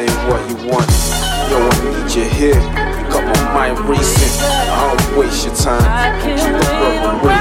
I ain't what you want. Yo, I need you here. You got my mind racing. I don't waste your time. Keep the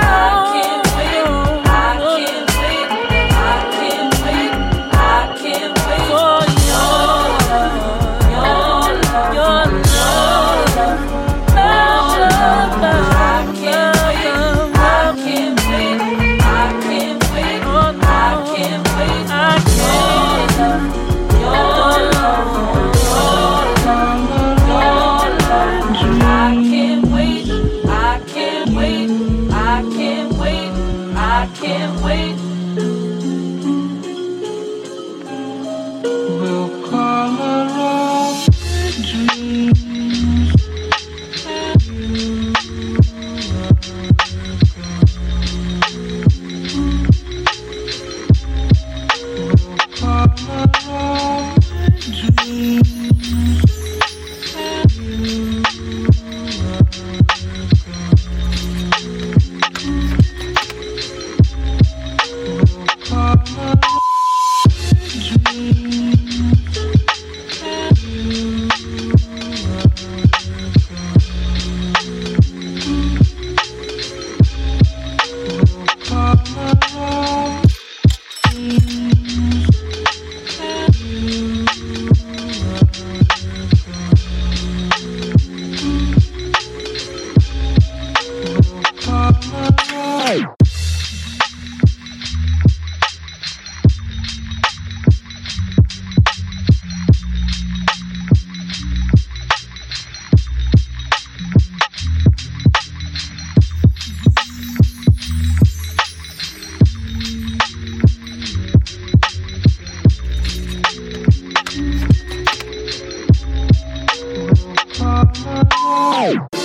Oh!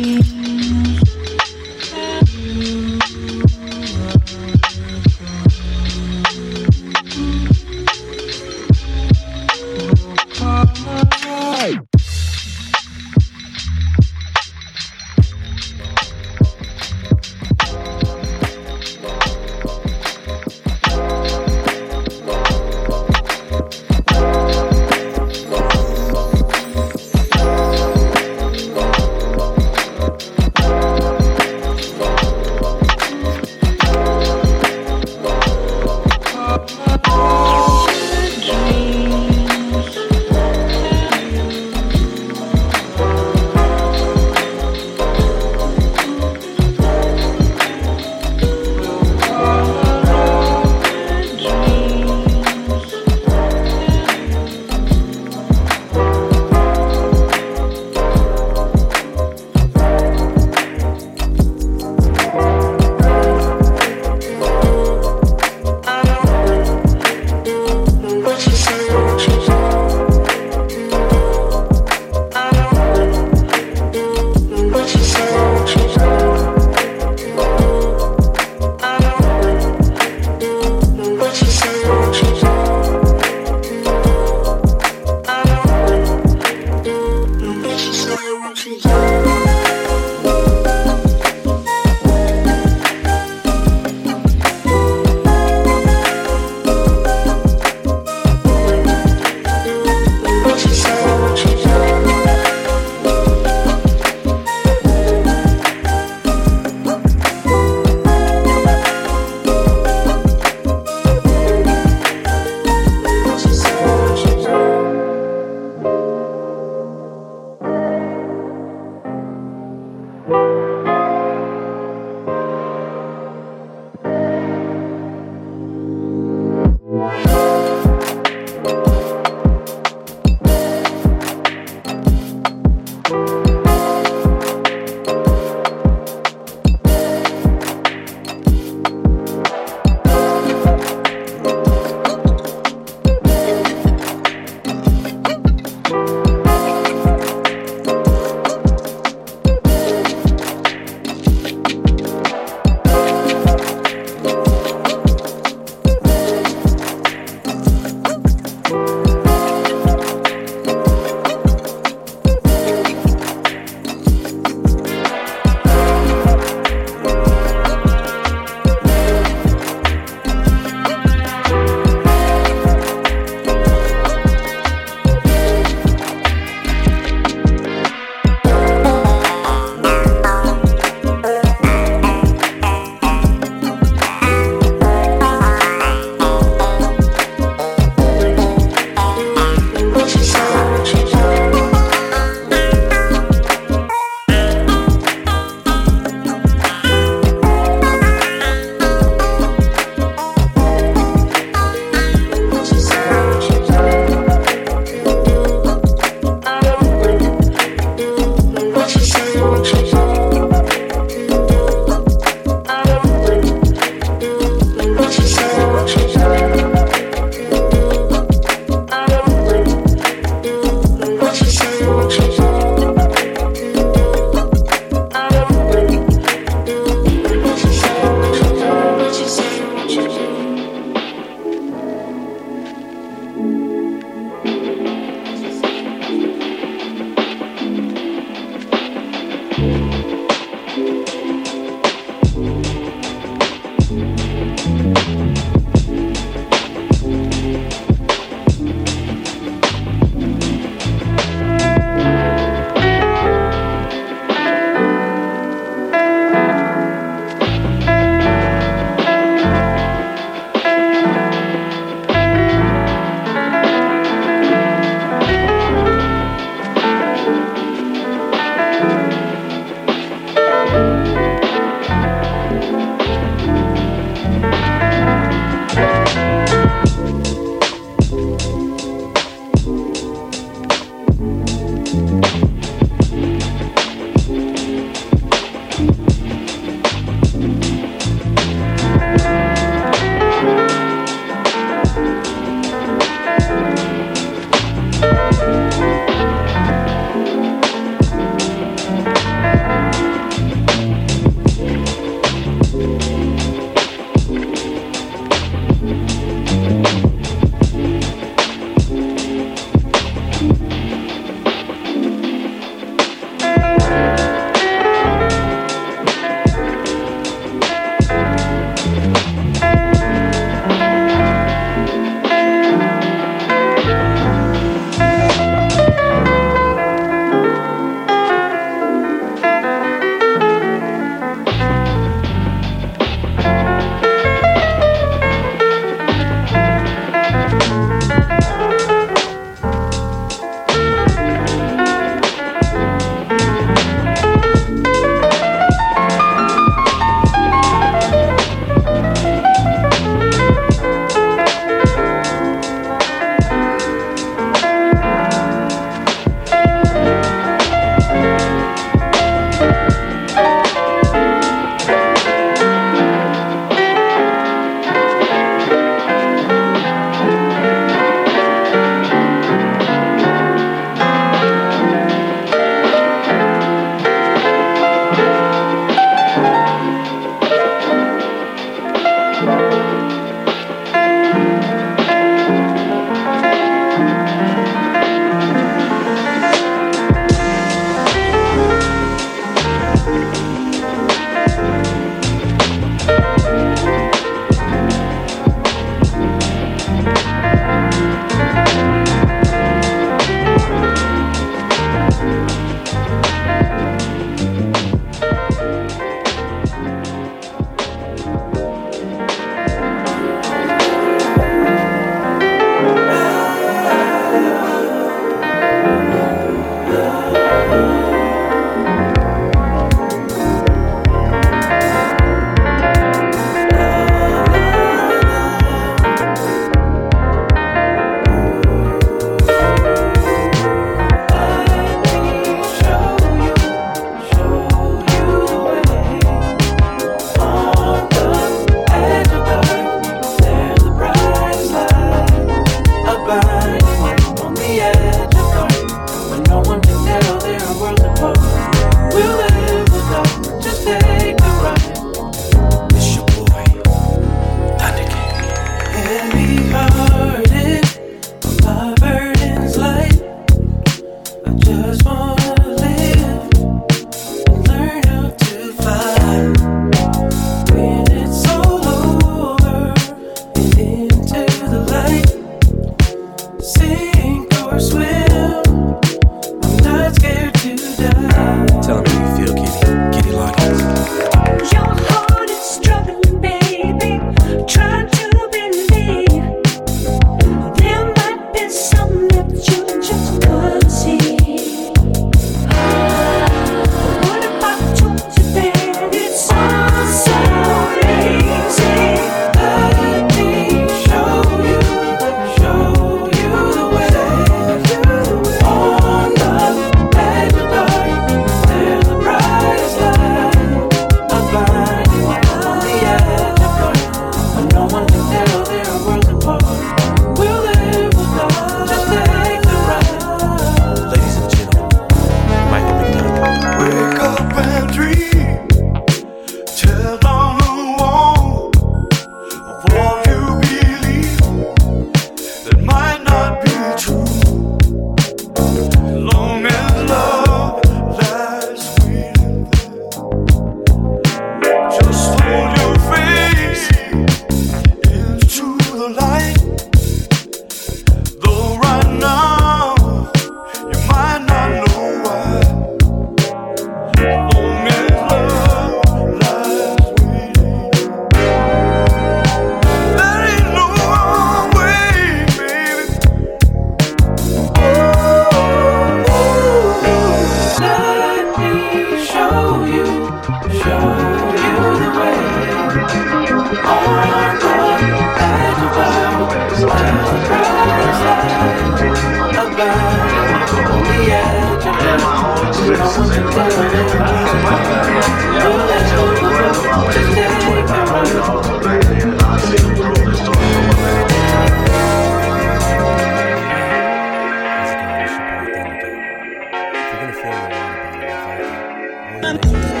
I'm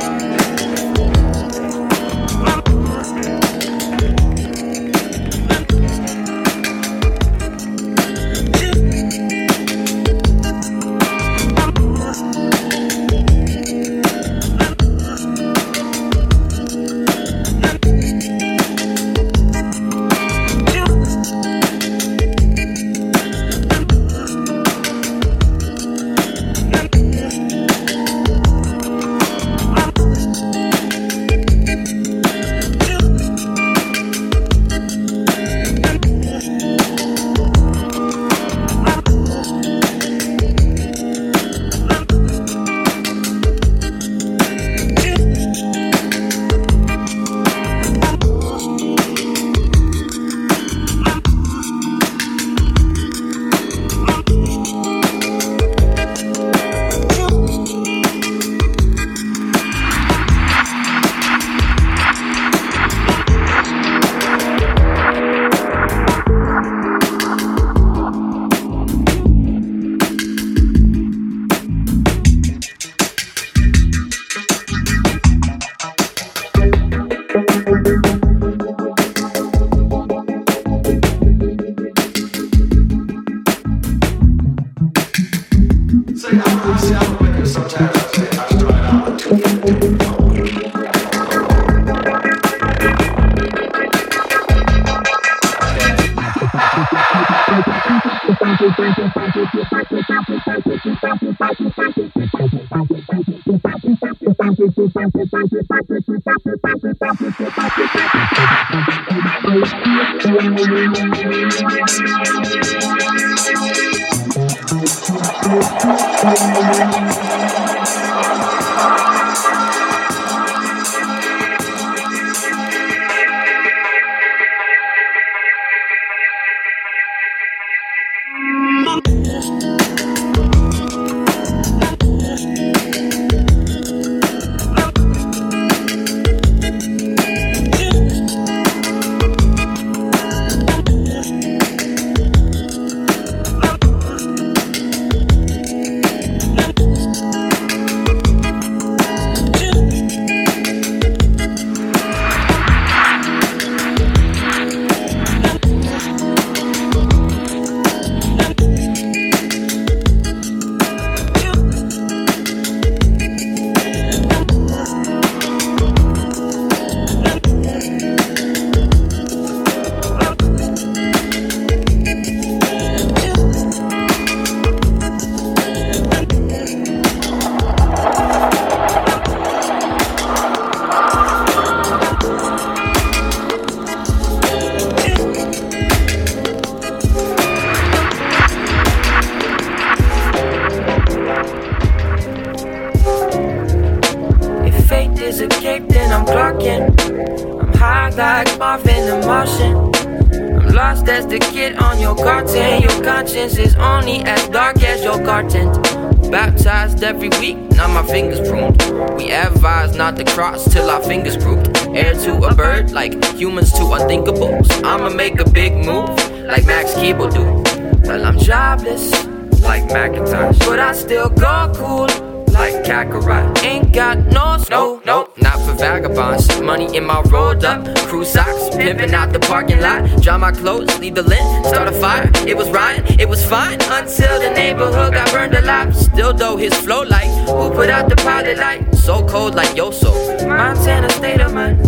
our clothes, leave the lint, start a fire. It was rotten, it was fine until the neighborhood got burned alive. Still though his flow like who put out the pilot light? So cold like yo so. Montana state of mind.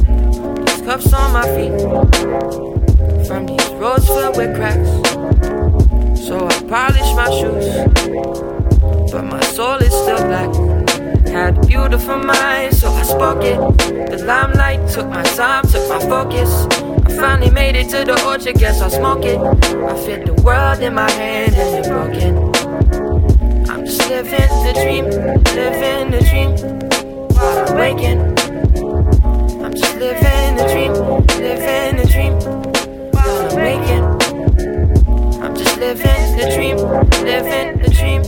These cups on my feet. From these roads filled with cracks. So I polish my shoes. But my soul is still black had a beautiful mind, so I spoke it. The limelight took my time, took my focus. Finally made it to the orchard, guess I'll smoke it. I fit the world in my hand, and it's broken? I'm just living the dream, living the dream while I'm waking. I'm just living the dream, living the dream while I'm waking. I'm just living the dream, living the dream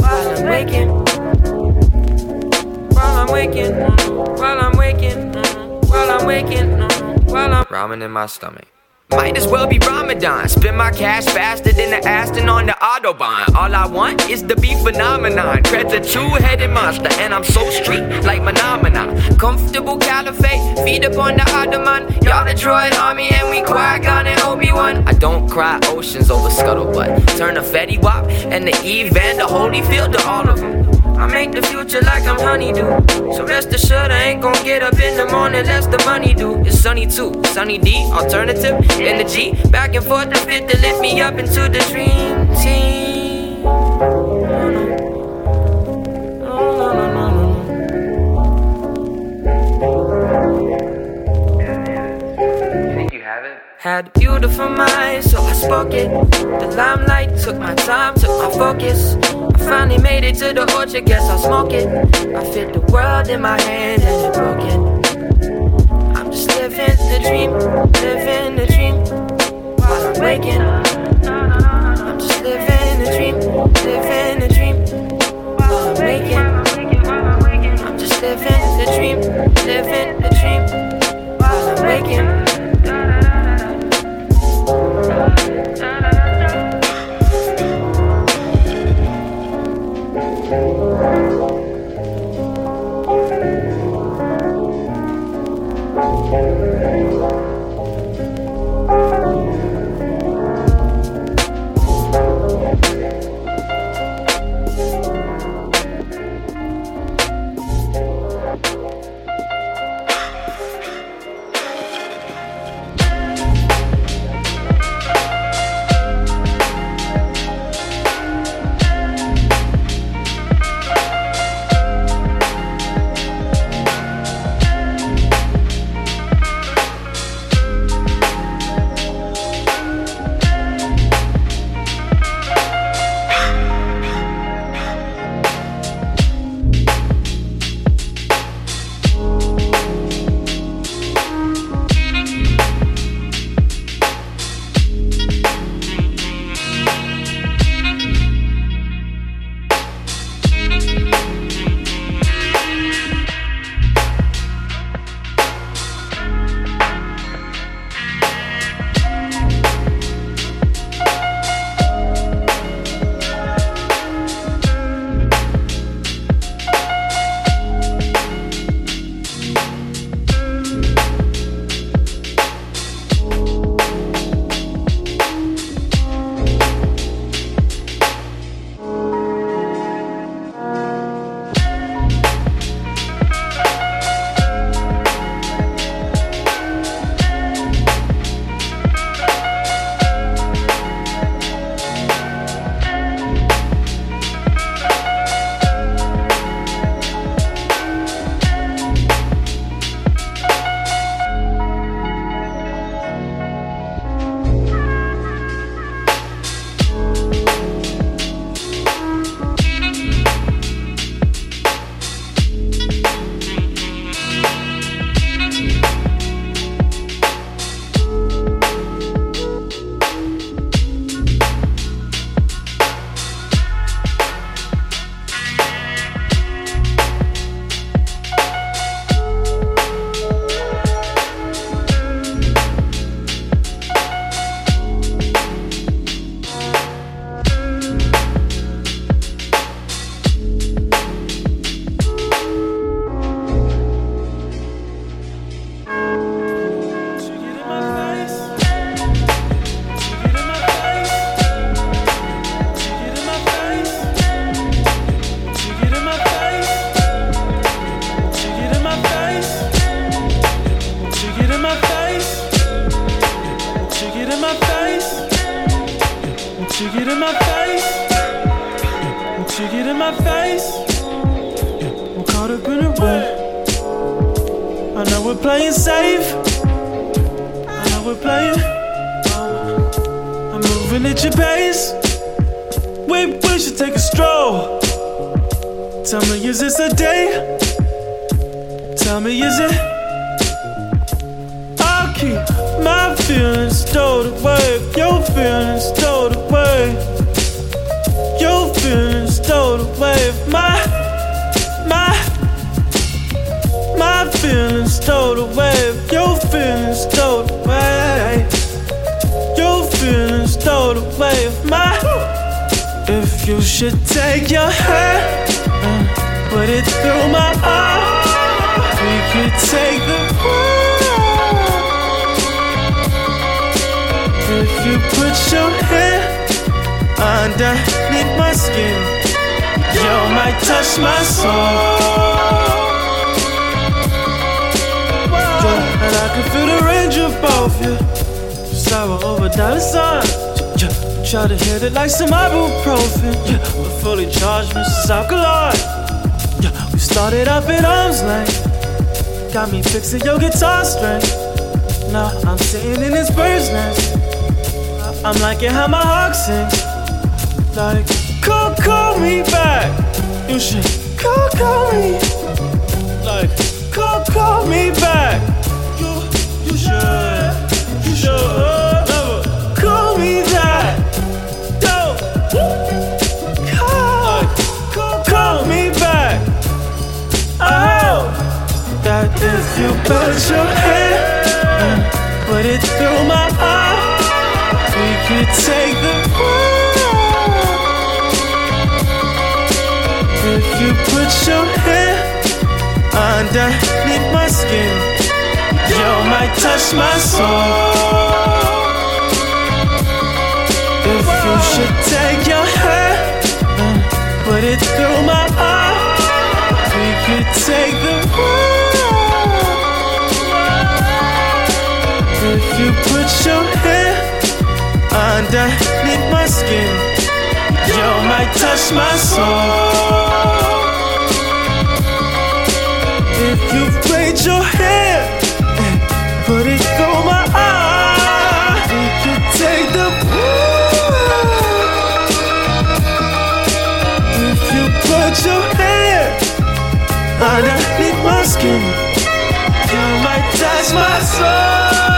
while I'm waking. While I'm waking, while I'm waking, while I'm waking growling in my stomach. Might as well be Ramadan. Spend my cash faster than the Aston on the Autobahn. All I want is to be phenomenon. Tread's a two-headed monster, and I'm so street like phenomenon. Comfortable caliphate, feet up on the Ottoman. Y'all the droid army, and we Qui-Gon and Obi-Wan. I don't cry oceans over scuttlebutt. Turn a Fetty Wap and the Eve and the Holyfield to all of them. I make the future like I'm honeydew. So rest assured, I ain't gon' get up in the morning less the money do. It's sunny too, sunny D, alternative, energy. Back and forth, the fit to lift me up into the dream team. Think you have it? Had a beautiful mind, so I spoke it. The limelight took my time, took my focus. Finally made it to the orchard, guess I'll smoke it. I fit the world in my hand and it broke it. I'm just living the dream, living the dream while I'm waking. I'm just living the dream, living the dream while I'm waking. I'm just living the dream, living you put your hand, put it through my heart. We could take the world. If you put your hand underneath my skin, you might touch my soul. If you should take your hand, put it through my heart. you put your hair underneath my skin, you might touch my soul. If you played your hair and put it through my eye, we could take the blue. If you put your hair underneath my skin, you might touch my soul.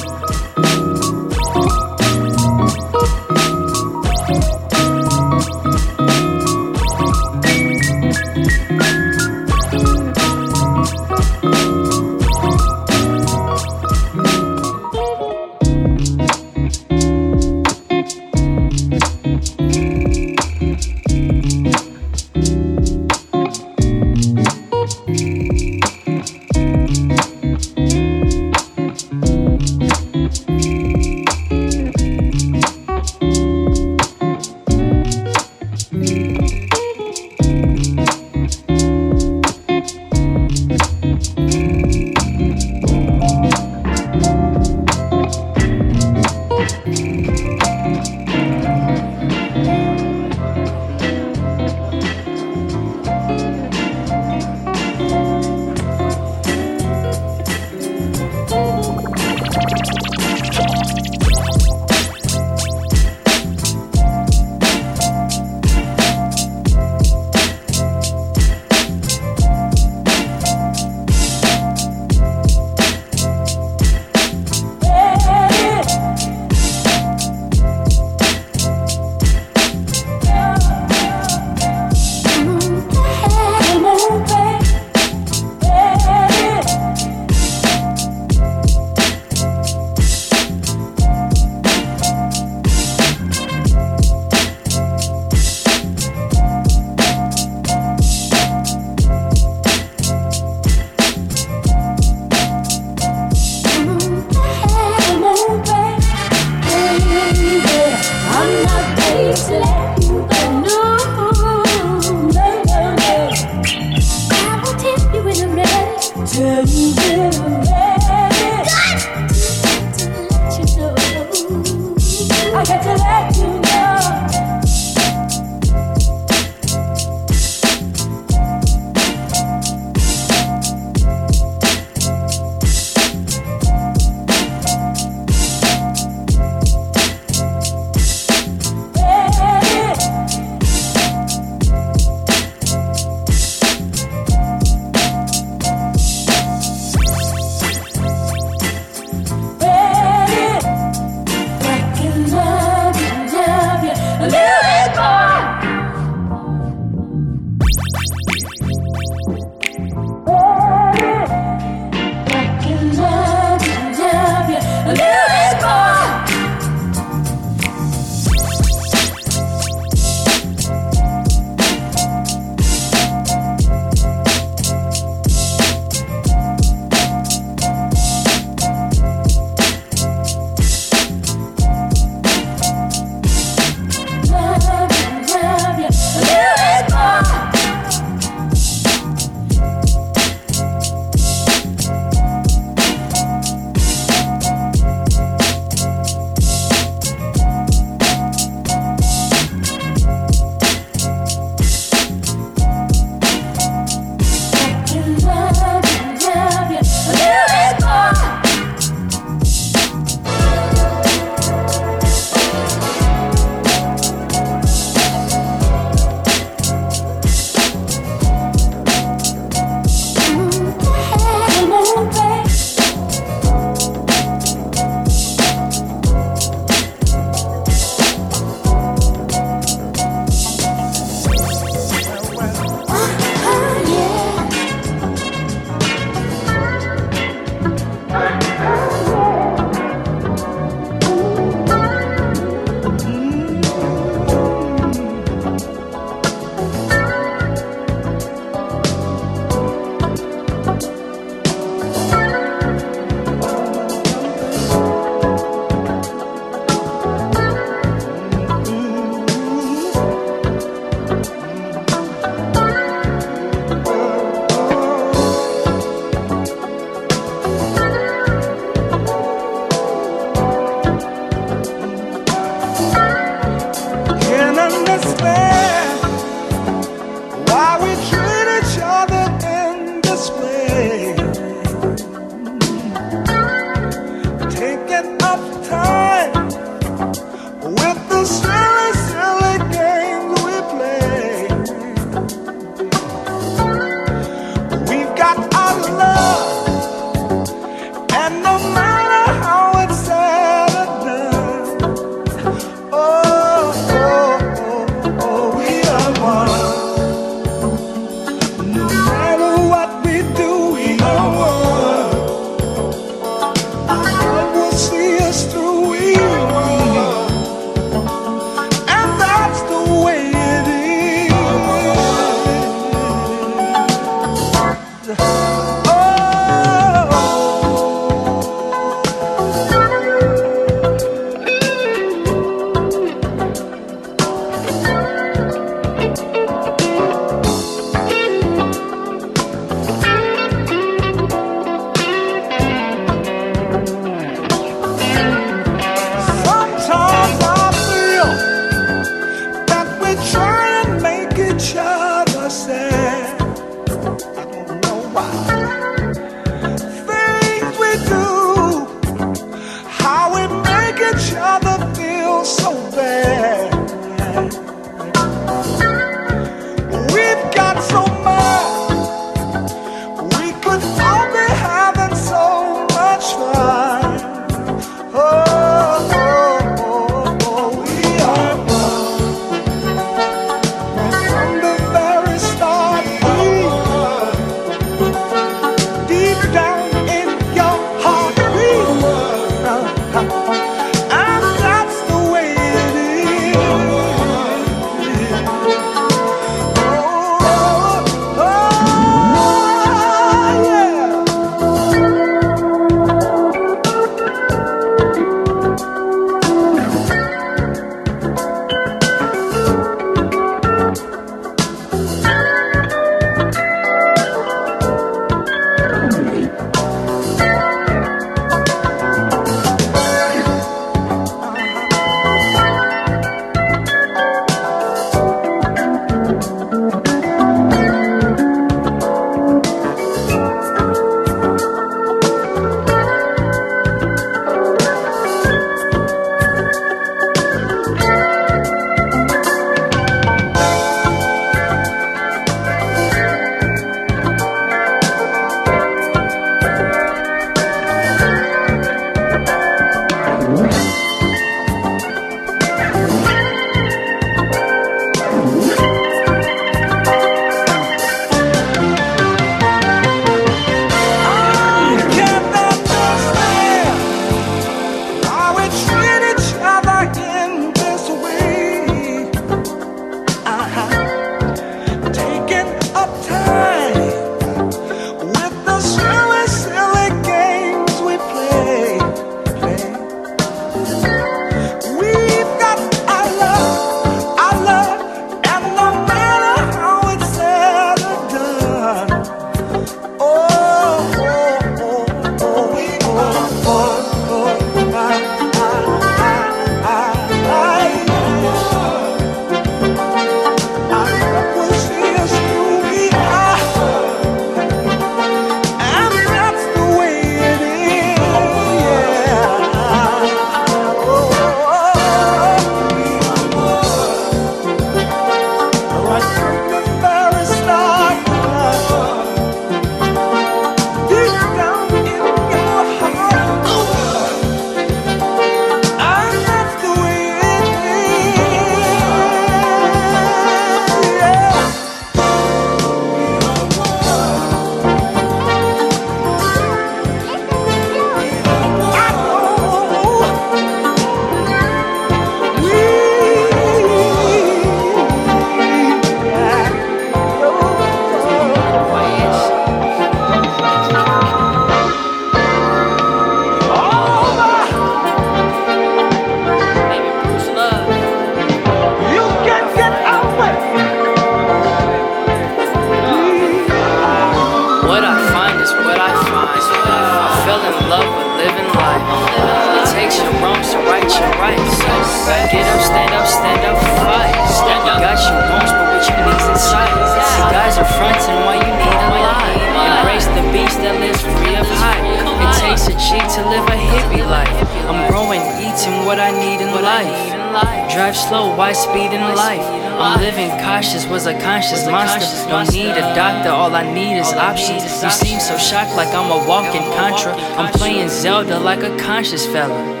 To live a hippie life. I'm growing, eating what I need in life. Drive slow, why speed in life? I'm living cautious, was a conscious monster. Don't need a doctor, all I need is options. You seem so shocked, like I'm a walking contra. I'm playing Zelda like a conscious fella.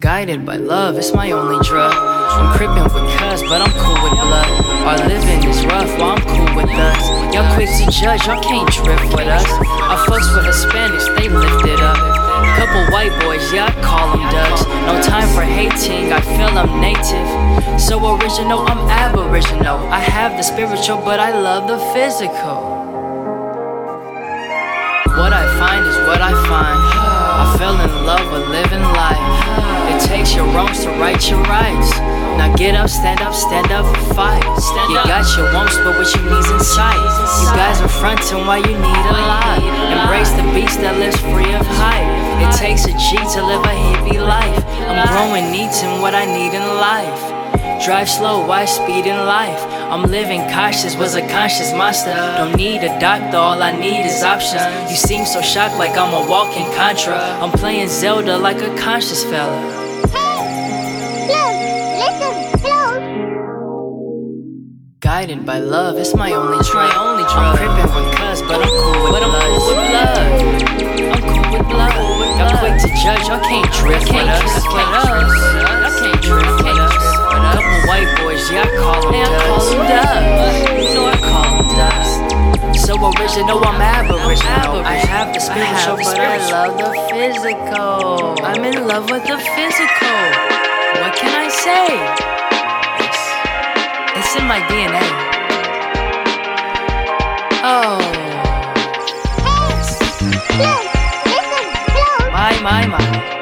Guided by love, it's my only drug. I'm crippin' with cuss, but I'm cool with blood. Our living is rough, while I'm cool with us. Y'all quick to judge, y'all can't drift with us. I Our folks for Hispanics, they lift it up. Couple white boys, yeah, I call them ducks. No time for hating, I feel I'm native. So original, I'm aboriginal. I have the spiritual, but I love the physical. What I find is what I find. I fell in love with living life. It takes your wrongs to right your rights. Now get up, stand up, stand up, and fight. You got your wants, but what you need's in sight. You guys are fronting why you need a lot. Embrace the beast that lives free of hype. It takes a G to live a hippie life. I'm growing needs in what I need in life. Drive slow, why speed in life? I'm living cautious, was a conscious monster. Don't need a doctor, all I need is options. You seem so shocked, like I'm a walking contra. I'm playing Zelda like a conscious fella. Guided by love, it's my only drug. only drug. I'm crippin' with cuz, but I'm cool with but I'm cool with blood. I'm cool with blood. Y'all quick to judge, y'all can't drift with us. Y'all can't white boys, yeah, I call them dust. You know I call them dust. So original, I'm aboriginal. I have the spiritual, but I love the physical. I'm in love with the physical. What can I say? It's in my DNA. Oh. My, my, my.